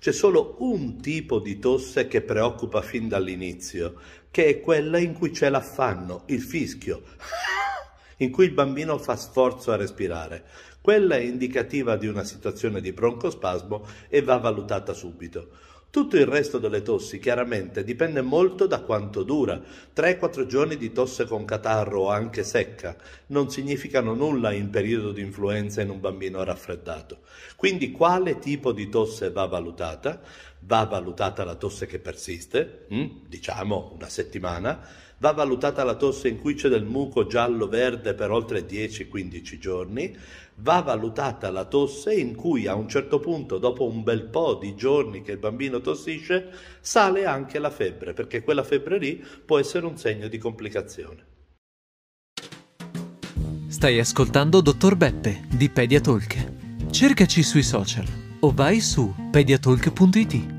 C'è solo un tipo di tosse che preoccupa fin dall'inizio, che è quella in cui c'è l'affanno, il fischio, in cui il bambino fa sforzo a respirare. Quella è indicativa di una situazione di broncospasmo e va valutata subito. Tutto il resto delle tossi chiaramente dipende molto da quanto dura. 3-4 giorni di tosse con catarro o anche secca non significano nulla in periodo di influenza in un bambino raffreddato. Quindi quale tipo di tosse va valutata? Va valutata la tosse che persiste, hm? diciamo una settimana, va valutata la tosse in cui c'è del muco giallo-verde per oltre 10-15 giorni, va valutata la tosse in cui a un certo punto, dopo un bel po' di giorni che il bambino tossisce, sale anche la febbre, perché quella febbre lì può essere un segno di complicazione. Stai ascoltando Dottor Beppe di Pediatalk. Cercaci sui social o vai su pediatalk.it.